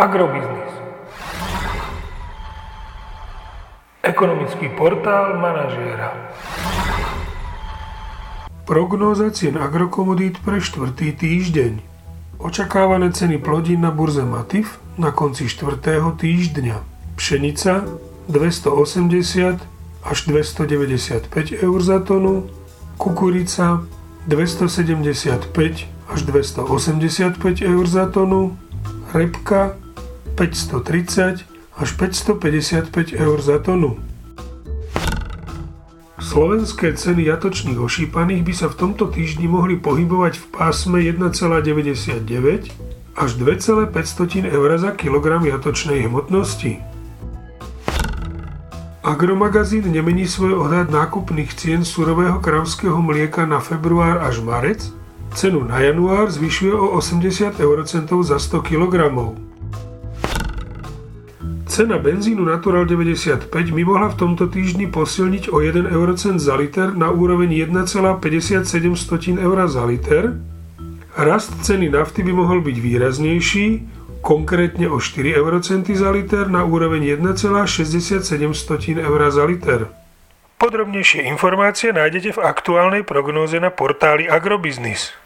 Agrobiznis. Ekonomický portál manažéra. Prognóza cien agrokomodít pre štvrtý týždeň. Očakávané ceny plodín na burze Matif na konci štvrtého týždňa. Pšenica 280 až 295 eur za tonu, kukurica 275 až 285 eur za tonu, repka 530 až 555 eur za tonu. Slovenské ceny jatočných ošípaných by sa v tomto týždni mohli pohybovať v pásme 1,99 až 2,5 eur za kilogram jatočnej hmotnosti. Agromagazín nemení svoj odhad nákupných cien surového kravského mlieka na február až marec, cenu na január zvyšuje o 80 eurocentov za 100 kg. Cena benzínu Natural 95 by mohla v tomto týždni posilniť o 1 eurocent za liter na úroveň 1,57 eur za liter. Rast ceny nafty by mohol byť výraznejší, konkrétne o 4 eurocenty za liter na úroveň 1,67 eur za liter. Podrobnejšie informácie nájdete v aktuálnej prognóze na portáli Agrobiznis.